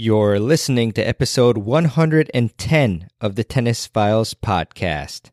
You're listening to episode 110 of the Tennis Files podcast.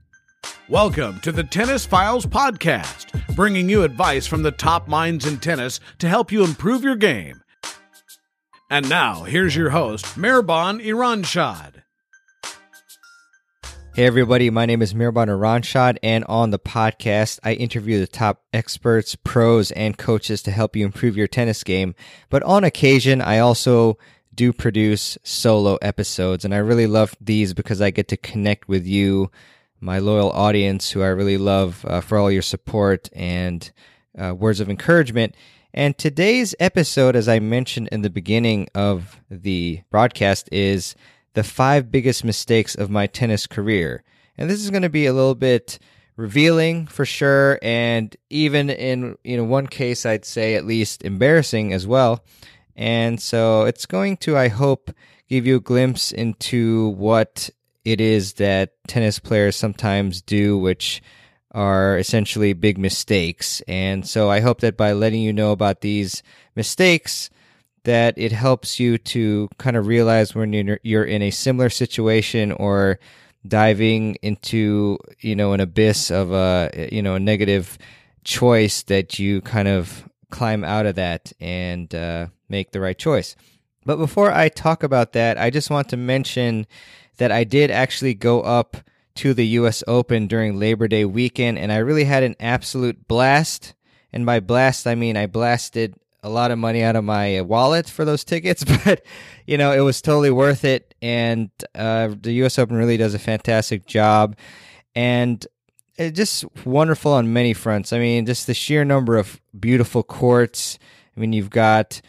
Welcome to the Tennis Files Podcast, bringing you advice from the top minds in tennis to help you improve your game. And now, here's your host, Mirban Iranshad. Hey everybody, my name is Mirban Iranshad, and on the podcast, I interview the top experts, pros, and coaches to help you improve your tennis game. But on occasion, I also do produce solo episodes, and I really love these because I get to connect with you my loyal audience who I really love uh, for all your support and uh, words of encouragement. And today's episode, as I mentioned in the beginning of the broadcast, is the five biggest mistakes of my tennis career. And this is going to be a little bit revealing for sure, and even in you know one case, I'd say at least embarrassing as well. And so it's going to, I hope, give you a glimpse into what it is that tennis players sometimes do, which are essentially big mistakes. And so I hope that by letting you know about these mistakes, that it helps you to kind of realize when you're in a similar situation or diving into you know an abyss of a you know a negative choice that you kind of climb out of that and uh, make the right choice. But before I talk about that, I just want to mention that I did actually go up to the US Open during Labor Day weekend, and I really had an absolute blast. And by blast, I mean I blasted a lot of money out of my wallet for those tickets, but you know, it was totally worth it. And uh, the US Open really does a fantastic job. And it's just wonderful on many fronts. I mean, just the sheer number of beautiful courts. I mean, you've got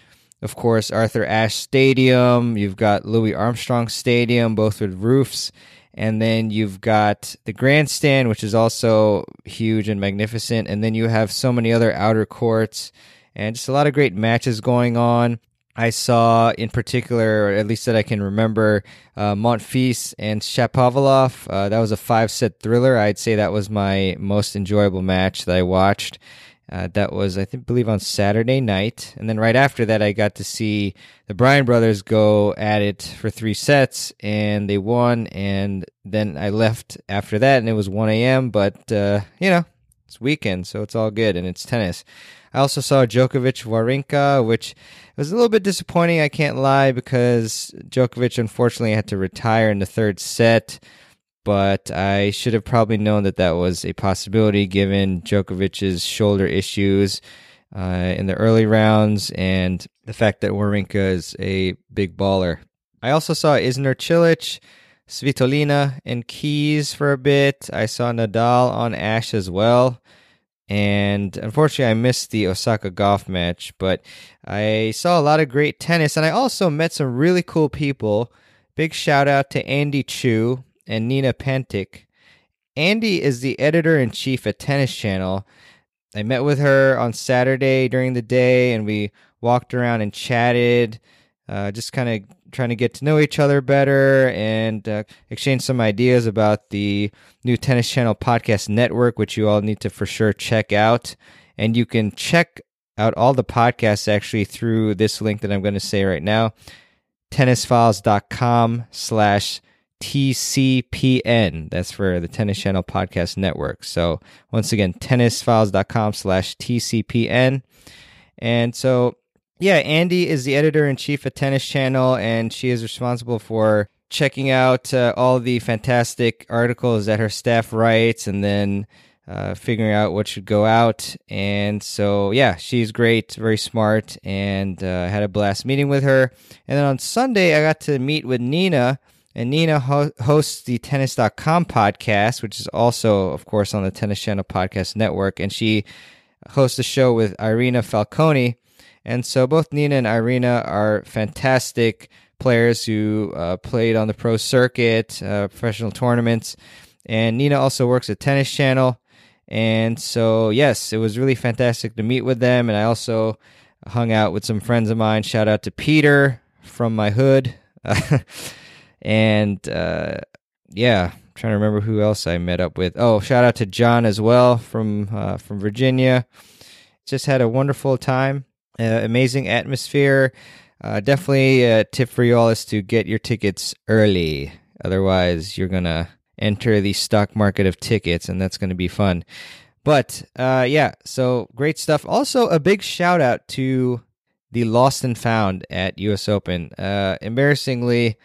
of course, Arthur Ashe Stadium. You've got Louis Armstrong Stadium, both with roofs. And then you've got the grandstand, which is also huge and magnificent. And then you have so many other outer courts and just a lot of great matches going on. I saw in particular, or at least that I can remember, uh, Monfils and Shapovalov. Uh, that was a five set thriller. I'd say that was my most enjoyable match that I watched. Uh, that was, I think, believe on Saturday night, and then right after that, I got to see the Bryan brothers go at it for three sets, and they won. And then I left after that, and it was 1 a.m. But uh, you know, it's weekend, so it's all good, and it's tennis. I also saw Djokovic Wawrinka, which was a little bit disappointing. I can't lie because Djokovic unfortunately had to retire in the third set but I should have probably known that that was a possibility given Djokovic's shoulder issues uh, in the early rounds and the fact that Wawrinka is a big baller. I also saw Isner Cilic, Svitolina, and Keys for a bit. I saw Nadal on Ashe as well. And unfortunately, I missed the Osaka Gauff match, but I saw a lot of great tennis, and I also met some really cool people. Big shout out to Andy Chu, and Nina Pantic. Andy is the editor in chief at Tennis Channel. I met with her on Saturday during the day and we walked around and chatted, uh, just kind of trying to get to know each other better and uh, exchange some ideas about the new Tennis Channel podcast network, which you all need to for sure check out. And you can check out all the podcasts actually through this link that I'm going to say right now tennisfiles.com slash TCPN. That's for the Tennis Channel Podcast Network. So once again, tennisfiles.com slash TCPN. And so, yeah, Andy is the editor in chief of Tennis Channel, and she is responsible for checking out uh, all the fantastic articles that her staff writes and then uh, figuring out what should go out. And so, yeah, she's great, very smart, and uh, had a blast meeting with her. And then on Sunday, I got to meet with Nina and Nina ho- hosts the tennis.com podcast, which is also, of course, on the Tennis Channel Podcast Network. And she hosts a show with Irina Falconi. And so both Nina and Irina are fantastic players who uh, played on the pro circuit, uh, professional tournaments. And Nina also works at Tennis Channel. And so, yes, it was really fantastic to meet with them. And I also hung out with some friends of mine. Shout out to Peter from my hood. and uh, yeah, I'm trying to remember who else I met up with. Oh, shout out to John as well from uh, from Virginia. Just had a wonderful time. Uh, amazing atmosphere. Uh, definitely a tip for you all is to get your tickets early. Otherwise, you're gonna enter the stock market of tickets, and that's gonna be fun. But uh, yeah, so great stuff. Also, a big shout out to the lost and found at US Open. Uh, embarrassingly,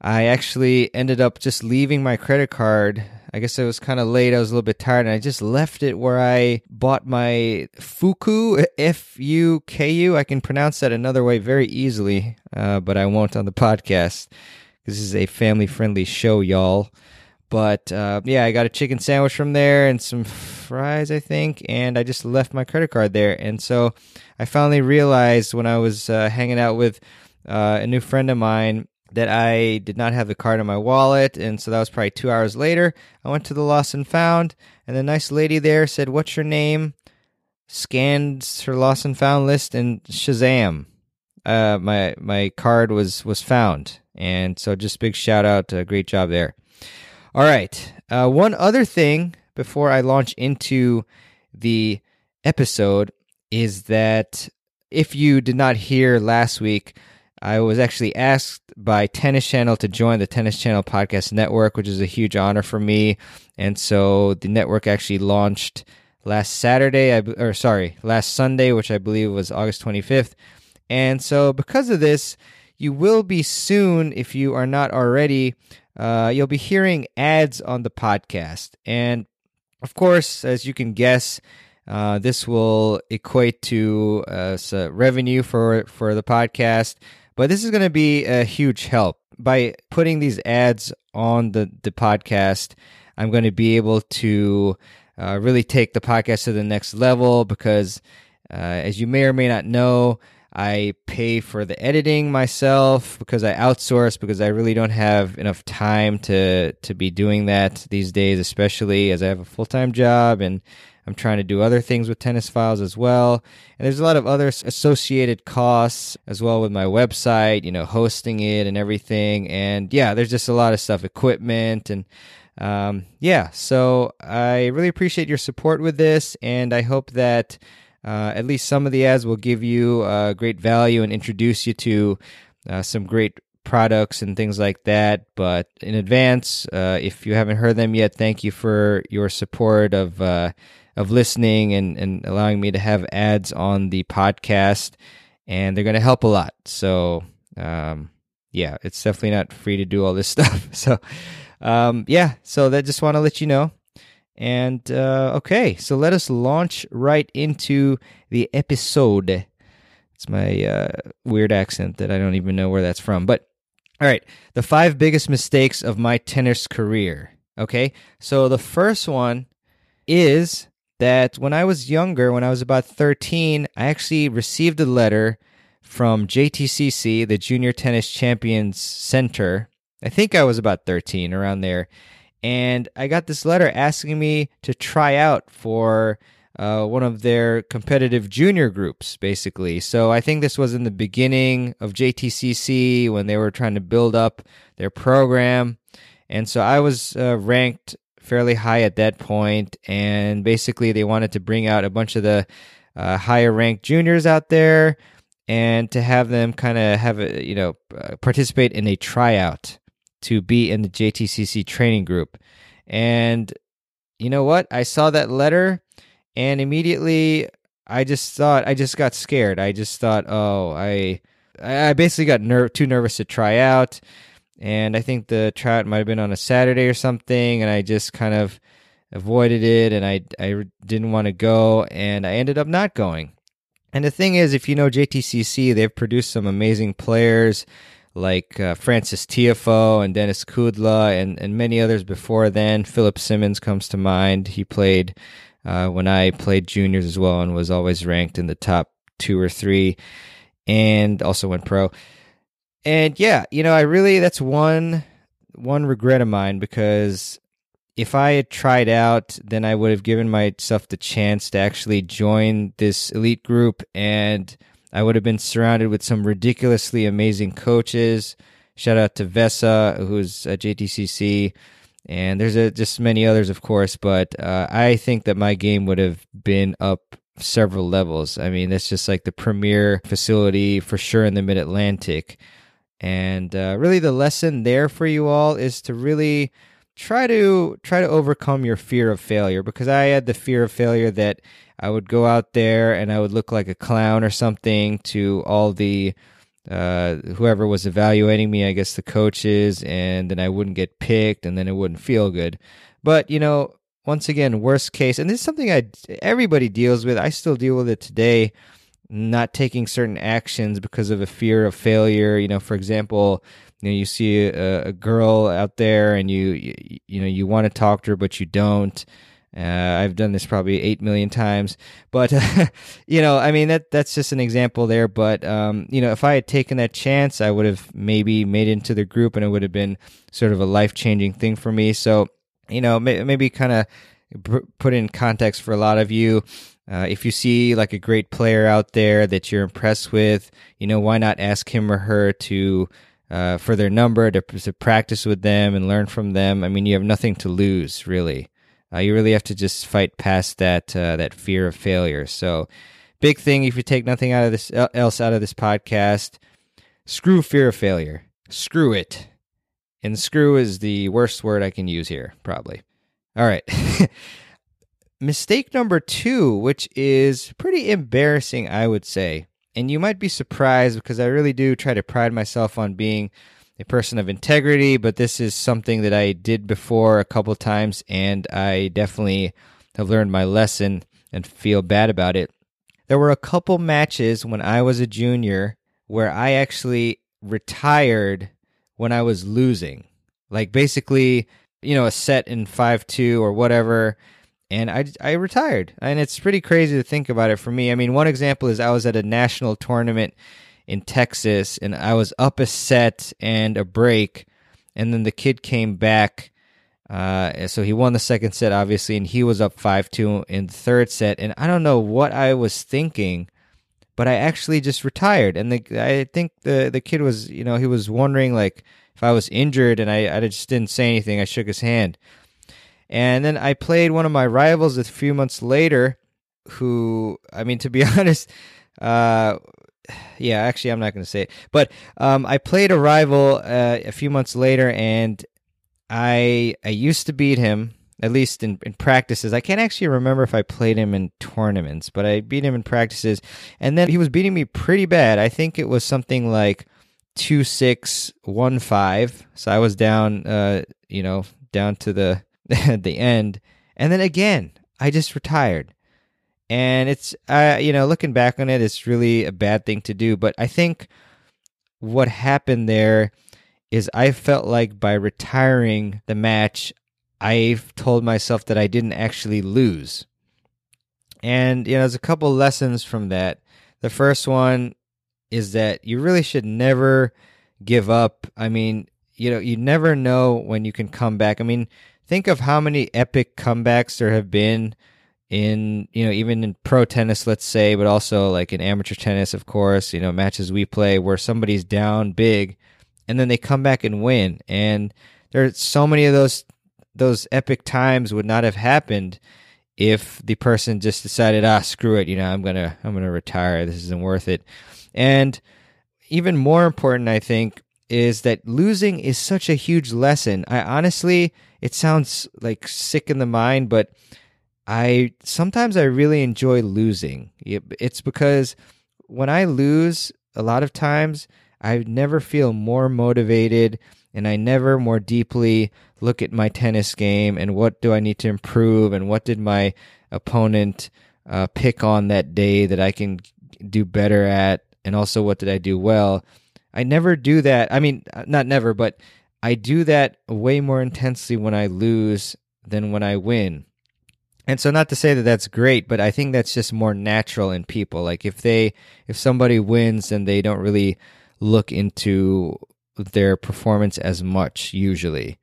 I actually ended up just leaving my credit card. I guess it was kind of late. I was a little bit tired, and I just left it where I bought my Fuku, F U K U. I can pronounce that another way very easily, uh, but I won't on the podcast. This is a family friendly show, y'all. But uh, yeah, I got a chicken sandwich from there and some fries, I think, and I just left my credit card there. And so I finally realized when I was uh, hanging out with uh, a new friend of mine that I did not have the card in my wallet. And so that was probably two hours later. I went to the lost and found, and the nice lady there said, What's your name? Scanned her lost and found list, and Shazam. Uh, my my card was was found, and so just big shout out, uh, great job there. All right. Uh, one other thing before I launch into the episode is that if you did not hear last week, I was actually asked by Tennis Channel to join the Tennis Channel Podcast Network, which is a huge honor for me. And so the network actually launched last Saturday, or sorry, last Sunday, which I believe was August 25th. And so because of this, you will be soon, if you are not already, uh, you'll be hearing ads on the podcast. And of course, as you can guess, uh, this will equate to uh, revenue for, for the podcast. But this is going to be a huge help. By putting these ads on the, the podcast, I'm going to be able to uh, really take the podcast to the next level because, uh, as you may or may not know, I pay for the editing myself because I outsource because I really don't have enough time to to be doing that these days, especially as I have a full time job and I'm trying to do other things with tennis files as well. And there's a lot of other associated costs as well with my website, you know, hosting it and everything. And yeah, there's just a lot of stuff, equipment and um, yeah, so I really appreciate your support with this, and I hope that uh, at least some of the ads will give you uh, great value and introduce you to uh, some great products and things like that. But in advance, uh, if you haven't heard them yet, thank you for your support of uh, of listening and, and allowing me to have ads on the podcast. And they're going to help a lot. So, um, yeah, it's definitely not free to do all this stuff. So, um, yeah, so that just want to let you know. And uh, okay, so let us launch right into the episode. It's my uh, weird accent that I don't even know where that's from. But all right, the five biggest mistakes of my tennis career. Okay, so the first one is that when I was younger, when I was about 13, I actually received a letter from JTCC, the Junior Tennis Champions Center. I think I was about 13, around there and I got this letter asking me to try out for uh, one of their competitive junior groups, basically. So I think this was in the beginning of JTCC when they were trying to build up their program. And so I was uh, ranked fairly high at that point, and basically they wanted to bring out a bunch of the uh, higher ranked juniors out there and to have them kind of have a, you know uh, participate in a tryout to be in the JTCC training group. And you know what? I saw that letter and immediately I just thought I just got scared. I just thought, "Oh, I I basically got ner- too nervous to try out." And I think the trout might have been on a Saturday or something and I just kind of avoided it and I I didn't want to go and I ended up not going. And the thing is, if you know JTCC, they've produced some amazing players like uh, Frances Tiafoe and Denis Kudla and, and many others before then. Philip Simmons comes to mind. He played uh, when I played juniors as well and was always ranked in the top two or three and also went pro. And yeah, you know, I really that's one one regret of mine because if I had tried out, then I would have given myself the chance to actually join this elite group and I would have been surrounded with some ridiculously amazing coaches. Shout out to Vesa, who's at JTCC, and there's a, just many others, of course. But uh, I think that my game would have been up several levels. I mean, that's just like the premier facility for sure in the Mid Atlantic. And uh, really, the lesson there for you all is to really try to try to overcome your fear of failure because I had the fear of failure that I would go out there and I would look like a clown or something to all the uh, whoever was evaluating me, I guess the coaches, and then I wouldn't get picked, and then it wouldn't feel good. But you know, once again, worst case, and this is something I everybody deals with. I still deal with it today. Not taking certain actions because of a fear of failure. You know, for example, you know you see a, a girl out there and you, you you know you want to talk to her but you don't uh, I've done this probably eight million times, but you know, I mean that that's just an example there. But um, you know, if I had taken that chance, I would have maybe made it into the group, and it would have been sort of a life changing thing for me. So you know, may, maybe kind of put in context for a lot of you. Uh, if you see like a great player out there that you're impressed with, you know, why not ask him or her to uh, for their number to, to practice with them and learn from them? I mean, you have nothing to lose, really. Uh, you really have to just fight past that uh, that fear of failure. So, big thing if you take nothing out of this else out of this podcast, screw fear of failure. Screw it. And screw is the worst word I can use here, probably. All right. Mistake number two, which is pretty embarrassing, I would say. And you might be surprised because I really do try to pride myself on being a person of integrity, but this is something that I did before a couple times, and I definitely have learned my lesson and feel bad about it. There were a couple matches when I was a junior where I actually retired when I was losing. Like basically, you know, a set in 5 2 or whatever. And I, I retired. And it's pretty crazy to think about it for me. I mean, one example is I was at a national tournament in Texas, and I was up a set and a break, and then the kid came back. Uh, so he won the second set, obviously, and he was up five two in the third set. And I don't know what I was thinking, but I actually just retired. And the, I think the the kid was, you know, he was wondering like if I was injured, and I I just didn't say anything. I shook his hand, and then I played one of my rivals a few months later, who I mean, to be honest, uh, yeah, actually, I'm not going to say it. But um, I played a rival uh, a few months later, and I I used to beat him at least in, in practices. I can't actually remember if I played him in tournaments, but I beat him in practices, and then he was beating me pretty bad. I think it was something like two six one five. So I was down, uh, you know, down to the the end, and then again I just retired. And it's uh, you know looking back on it it's really a bad thing to do. But i think what happened there is i felt like by retiring the match i've told myself that i didn't actually lose. And you know there's a couple lessons from that. The first one is that you really should never give up. I mean you know you never know when you can come back. I mean think of how many epic comebacks there have been in you know even in pro tennis let's say but also like in amateur tennis of course you know matches we play where somebody's down big and then they come back and win. And there's so many of those those epic times would not have happened if the person just decided ah screw it you know i'm gonna i'm gonna retire. This isn't worth it. And even more important i think is that losing is such a huge lesson i honestly it sounds like sick in the mind but I sometimes I really enjoy losing. It's because when I lose, a lot of times I never feel more motivated and I never more deeply look at my tennis game and what do I need to improve and what did my opponent uh, pick on that day that I can do better at and also what did I do well. I never do that. I mean, uh, not never, but I do that way more intensely when I lose than when I win. And so not to say that that's great, but I think that's just more natural in people. Like if they if somebody wins and they don't really look into their performance as much usually.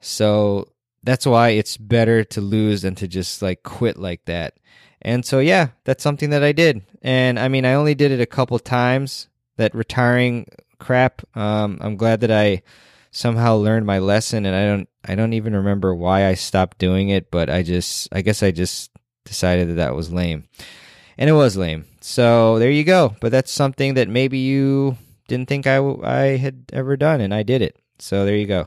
So that's why it's better to lose than to just like quit like that. And so yeah, that's something that I did. And I mean, I only did it a couple times. That retiring crap. Um, I'm glad that I somehow learned my lesson, and I don't I don't even remember why I stopped doing it, but I just I guess I just decided that that was lame, and it was lame. So there you go. But that's something that maybe you didn't think I, I had ever done, and I did it. So there you go.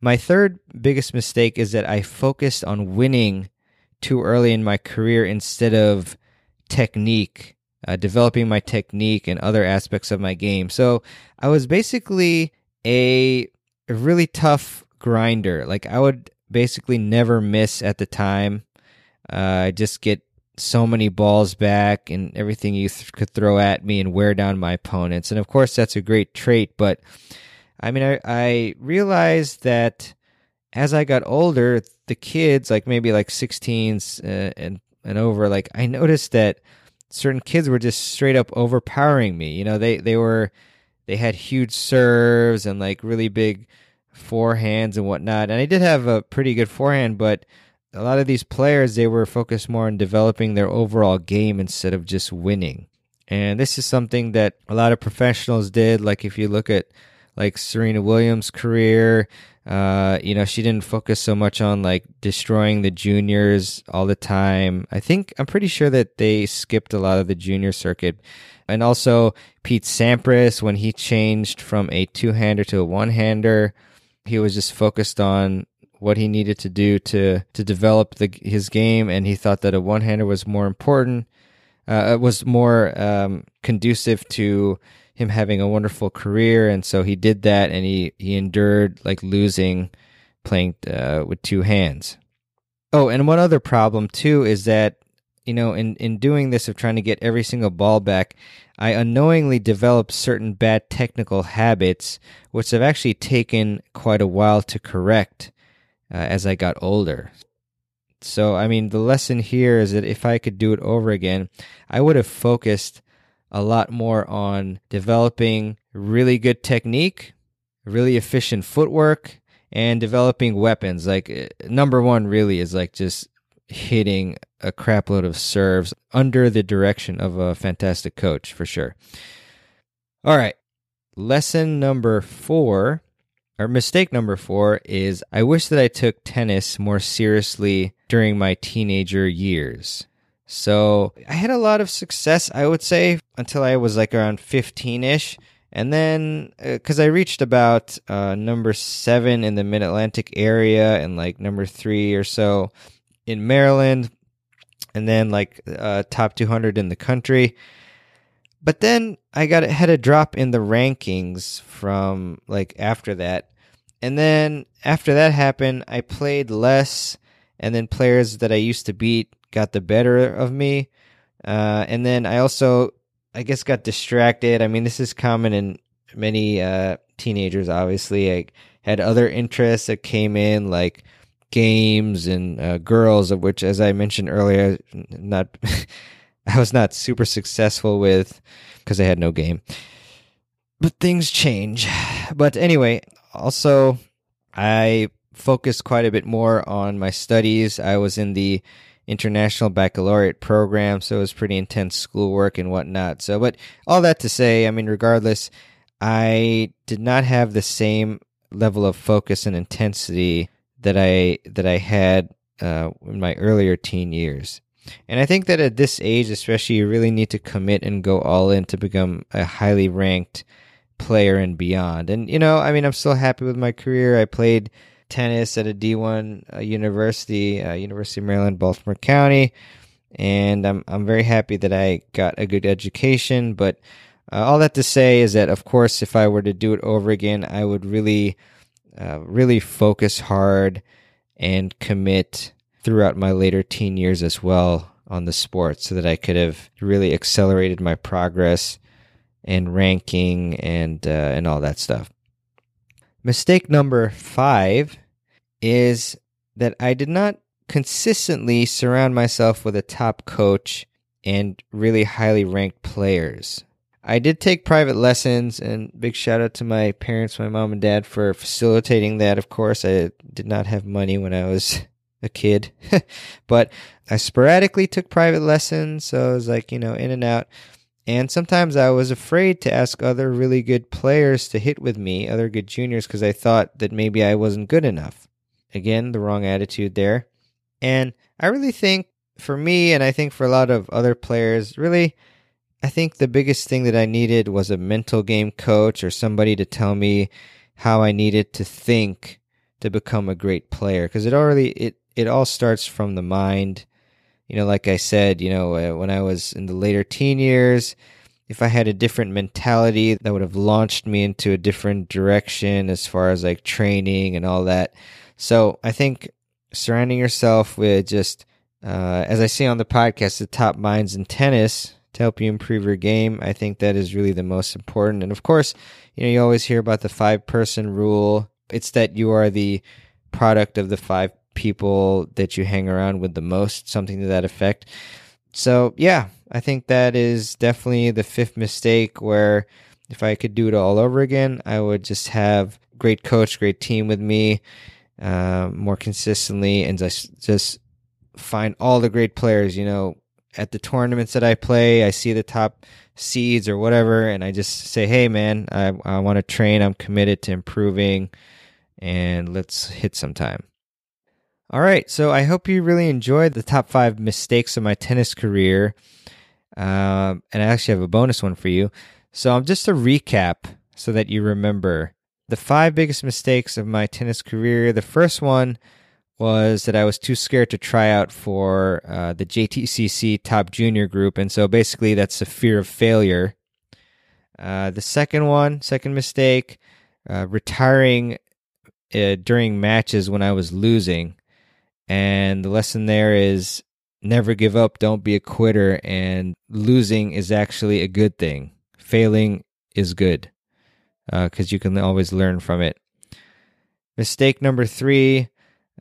My third biggest mistake is that I focused on winning too early in my career instead of technique, uh, developing my technique and other aspects of my game. So I was basically a, really tough grinder. Like I would basically never miss at the time. Uh, I just get so many balls back and everything you th- could throw at me and wear down my opponents. And of course, that's a great trait, but I mean, I, I realized that as I got older, the kids, like maybe like 16s uh, and, and over, like I noticed that certain kids were just straight up overpowering me. You know, they, they were, they had huge serves and like really big forehands and whatnot. And I did have a pretty good forehand, but a lot of these players, they were focused more on developing their overall game instead of just winning. And this is something that a lot of professionals did. Like if you look at like Serena Williams' career. Uh, you know, she didn't focus so much on like destroying the juniors all the time. I think I'm pretty sure that they skipped a lot of the junior circuit. And also Pete Sampras, when he changed from a two hander to a one hander, he was just focused on what he needed to do to to develop the, his game, and he thought that a one hander was more important. Uh, it was more um, conducive to him having a wonderful career, and so he did that, and he he endured like losing playing uh, with two hands. Oh, and one other problem too is that you know in in doing this of trying to get every single ball back, I unknowingly developed certain bad technical habits, which have actually taken quite a while to correct uh, as I got older. So, I mean, the lesson here is that if I could do it over again, I would have focused a lot more on developing really good technique, really efficient footwork, and developing weapons. Like, uh, number one really is like just hitting a crapload of serves under the direction of a fantastic coach for sure. All right. Lesson number four, or mistake number four, is I wish that I took tennis more seriously during my teenager years. So I had a lot of success, I would say, until I was like around 15 ish. And then, because uh, I reached about uh, number seven in the mid Atlantic area and like number three or so in Maryland, and then like uh, top 200 in the country. But then I got had a drop in the rankings from like after that. And then after that happened, I played less, and then players that I used to beat got the better of me. Uh, and then I also, I guess, got distracted. I mean, this is common in many uh, teenagers, obviously. I had other interests that came in, like games and uh, girls, of which, as I mentioned earlier, not I was not super successful with because I had no game. But things change. But anyway, also I focused quite a bit more on my studies. I was in the international baccalaureate program, so it was pretty intense schoolwork and whatnot. So, but all that to say, I mean, regardless, I did not have the same level of focus and intensity that I that I had uh, in my earlier teen years. And I think that at this age, especially, you really need to commit and go all in to become a highly ranked player and beyond. And you know, I mean, I'm still happy with my career. I played tennis at a D1 uh, university, uh, University of Maryland, Baltimore County, and I'm I'm very happy that I got a good education. But uh, all that to say is that, of course, if I were to do it over again, I would really uh, really focus hard and commit throughout my later teen years as well on the sport so that I could have really accelerated my progress and ranking and uh, and all that stuff. Mistake number 5 is that I did not consistently surround myself with a top coach and really highly ranked players. I did take private lessons, and big shout out to my parents, my mom and dad, for facilitating that. Of course, I did not have money when I was a kid, but I sporadically took private lessons, so I was like, you know, in and out. And sometimes I was afraid to ask other really good players to hit with me, other good juniors, because I thought that maybe I wasn't good enough. Again, the wrong attitude there. And I really think for me, and I think for a lot of other players, really, I think the biggest thing that I needed was a mental game coach or somebody to tell me how I needed to think to become a great player because it already it it all starts from the mind. You know, like I said, you know, uh, when I was in the later teen years, if I had a different mentality, that would have launched me into a different direction as far as like training and all that. So I think surrounding yourself with just, uh, as I say on the podcast, the top minds in tennis to help you improve your game. I think that is really the most important. And of course, you know, you always hear about the five person rule. It's that you are the product of the five people that you hang around with the most, something to that effect. So, yeah, I think that is definitely the fifth mistake where if I could do it all over again, I would just have great coach, great team with me uh, more consistently and just just find all the great players, you know, at the tournaments that I play, I see the top seeds or whatever, and I just say, "Hey, man, I I want to train. I'm committed to improving, and let's hit some time." All right, so I hope you really enjoyed the top five mistakes of my tennis career, um, and I actually have a bonus one for you. So, I'm just a recap so that you remember the five biggest mistakes of my tennis career. The first one was that I was too scared to try out for uh, the JTCC Top Junior group, and so basically that's a fear of failure. Uh, the second one, second mistake, uh, retiring uh, during matches when I was losing, and the lesson there is never give up, don't be a quitter, and losing is actually a good thing. Failing is good because uh, you can always learn from it. Mistake number three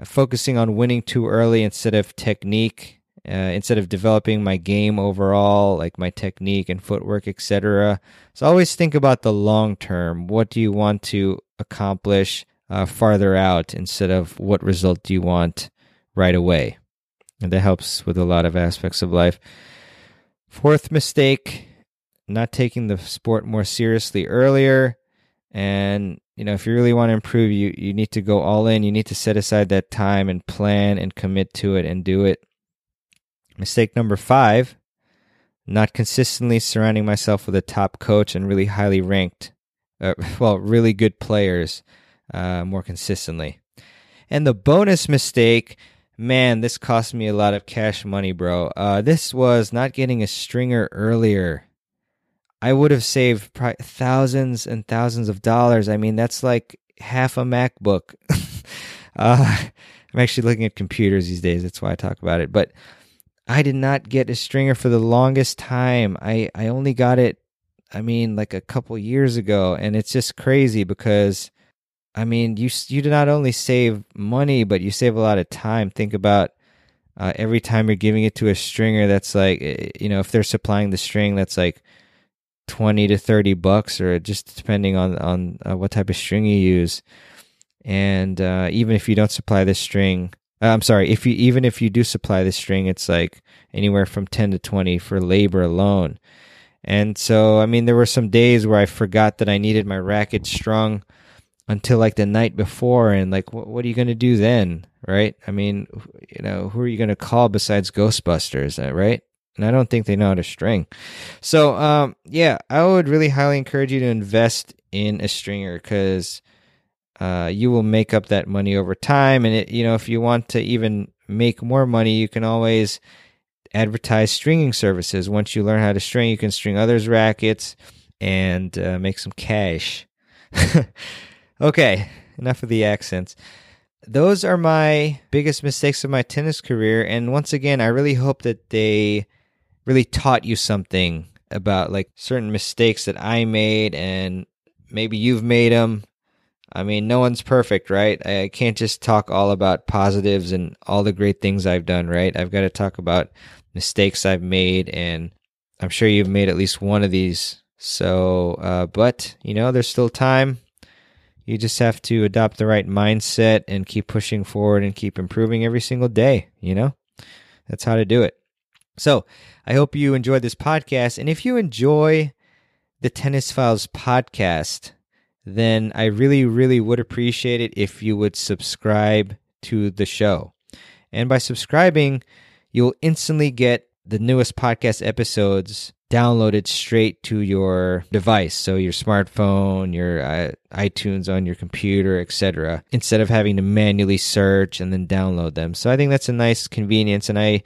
focusing on winning too early instead of technique, uh, instead of developing my game overall, like my technique and footwork, etc. So always think about the long term. What do you want to accomplish uh, farther out instead of what result do you want right away? And that helps with a lot of aspects of life. Fourth mistake, not taking the sport more seriously earlier. And you know, if you really want to improve, you you need to go all in. You need to set aside that time and plan and commit to it and do it. Mistake number five: not consistently surrounding myself with a top coach and really highly ranked, uh, well, really good players uh, more consistently. And the bonus mistake, man, this cost me a lot of cash money, bro. Uh, this was not getting a stringer earlier. I would have saved thousands and thousands of dollars. I mean, that's like half a MacBook. uh, I'm actually looking at computers these days. That's why I talk about it. But I did not get a stringer for the longest time. I, I only got it, I mean, like a couple years ago. And it's just crazy because, I mean, you, you do not only save money, but you save a lot of time. Think about uh, every time you're giving it to a stringer that's like, eh, you know, if they're supplying the string, that's like 20 to 30 bucks or just depending on on uh, what type of string you use. And uh, even if you don't supply this string uh, i'm sorry if you even if you do supply the string it's like anywhere from 10 to 20 for labor alone. And so i mean there were some days where i forgot that i needed my racket strung until like the night before and like what, what are you going to do then right i mean you know who are you going to call besides ghostbusters uh, right and I don't think they know how to string. So, um, yeah, I would really highly encourage you to invest in a stringer because uh, you will make up that money over time. And it, you know, if you want to even make more money, you can always advertise stringing services. Once you learn how to string, you can string others' rackets and uh, make some cash. okay, enough of the accents. Those are my biggest mistakes of my tennis career. And once again, I really hope that they really taught you something about like certain mistakes that I made and maybe you've made them. I mean, no one's perfect, right? I can't just talk all about positives and all the great things I've done, right? I've got to talk about mistakes I've made, and I'm sure you've made at least one of these. So, uh, but, you know, there's still time. You just have to adopt the right mindset and keep pushing forward and keep improving every single day, you know? That's how to do it. So, I hope you enjoyed this podcast. And if you enjoy the Tennis Files podcast, then I really, really would appreciate it if you would subscribe to the show. And by subscribing, you'll instantly get the newest podcast episodes downloaded straight to your device so your smartphone your uh, itunes on your computer etc instead of having to manually search and then download them so i think that's a nice convenience and i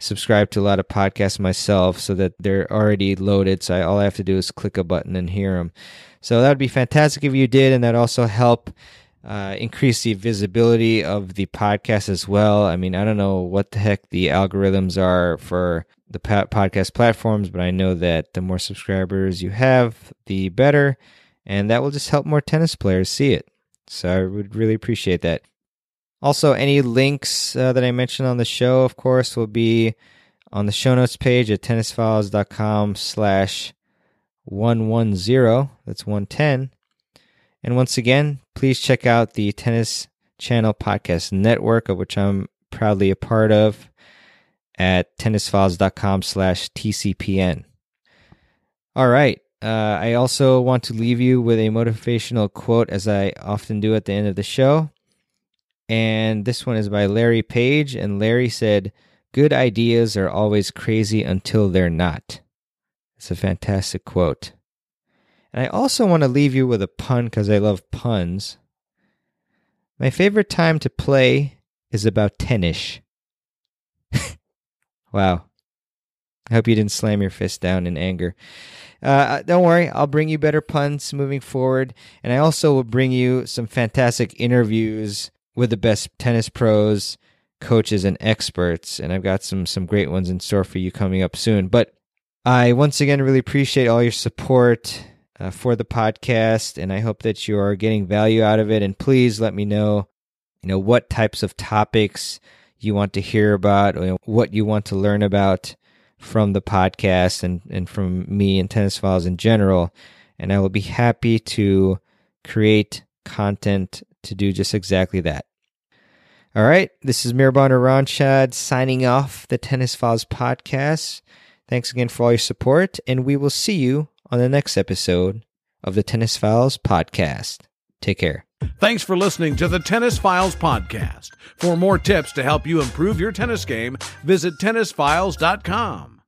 subscribe to a lot of podcasts myself so that they're already loaded. So I, all I have to do is click a button and hear them. So that would be fantastic if you did, and that also help uh, increase the visibility of the podcast as well. I mean, I don't know what the heck the algorithms are for the podcast platforms, but I know that the more subscribers you have, the better, and that will just help more tennis players see it. So I would really appreciate that. Also, any links uh, that I mentioned on the show, of course, will be on the show notes page at tennisfiles.com slash 110. That's 110. And once again, please check out the Tennis Channel Podcast Network, of which I'm proudly a part of, at tennisfiles.com slash TCPN. All right. Uh, I also want to leave you with a motivational quote, as I often do at the end of the show. And this one is by Larry Page. And Larry said, Good ideas are always crazy until they're not. It's a fantastic quote. And I also want to leave you with a pun because I love puns. My favorite time to play is about 10 ish. wow. I hope you didn't slam your fist down in anger. Uh, don't worry, I'll bring you better puns moving forward. And I also will bring you some fantastic interviews with the best tennis pros, coaches, and experts. And I've got some some great ones in store for you coming up soon. But I once again really appreciate all your support uh, for the podcast, and I hope that you are getting value out of it. And please let me know, you know, what types of topics you want to hear about, or what you want to learn about from the podcast and, and from me and Tennis Files in general. And I will be happy to create content to do just exactly that. All right, this is Mirban Ranchad signing off the Tennis Files podcast. Thanks again for all your support, and we will see you on the next episode of the Tennis Files podcast. Take care. Thanks for listening to the Tennis Files podcast. For more tips to help you improve your tennis game, visit tennisfiles.com.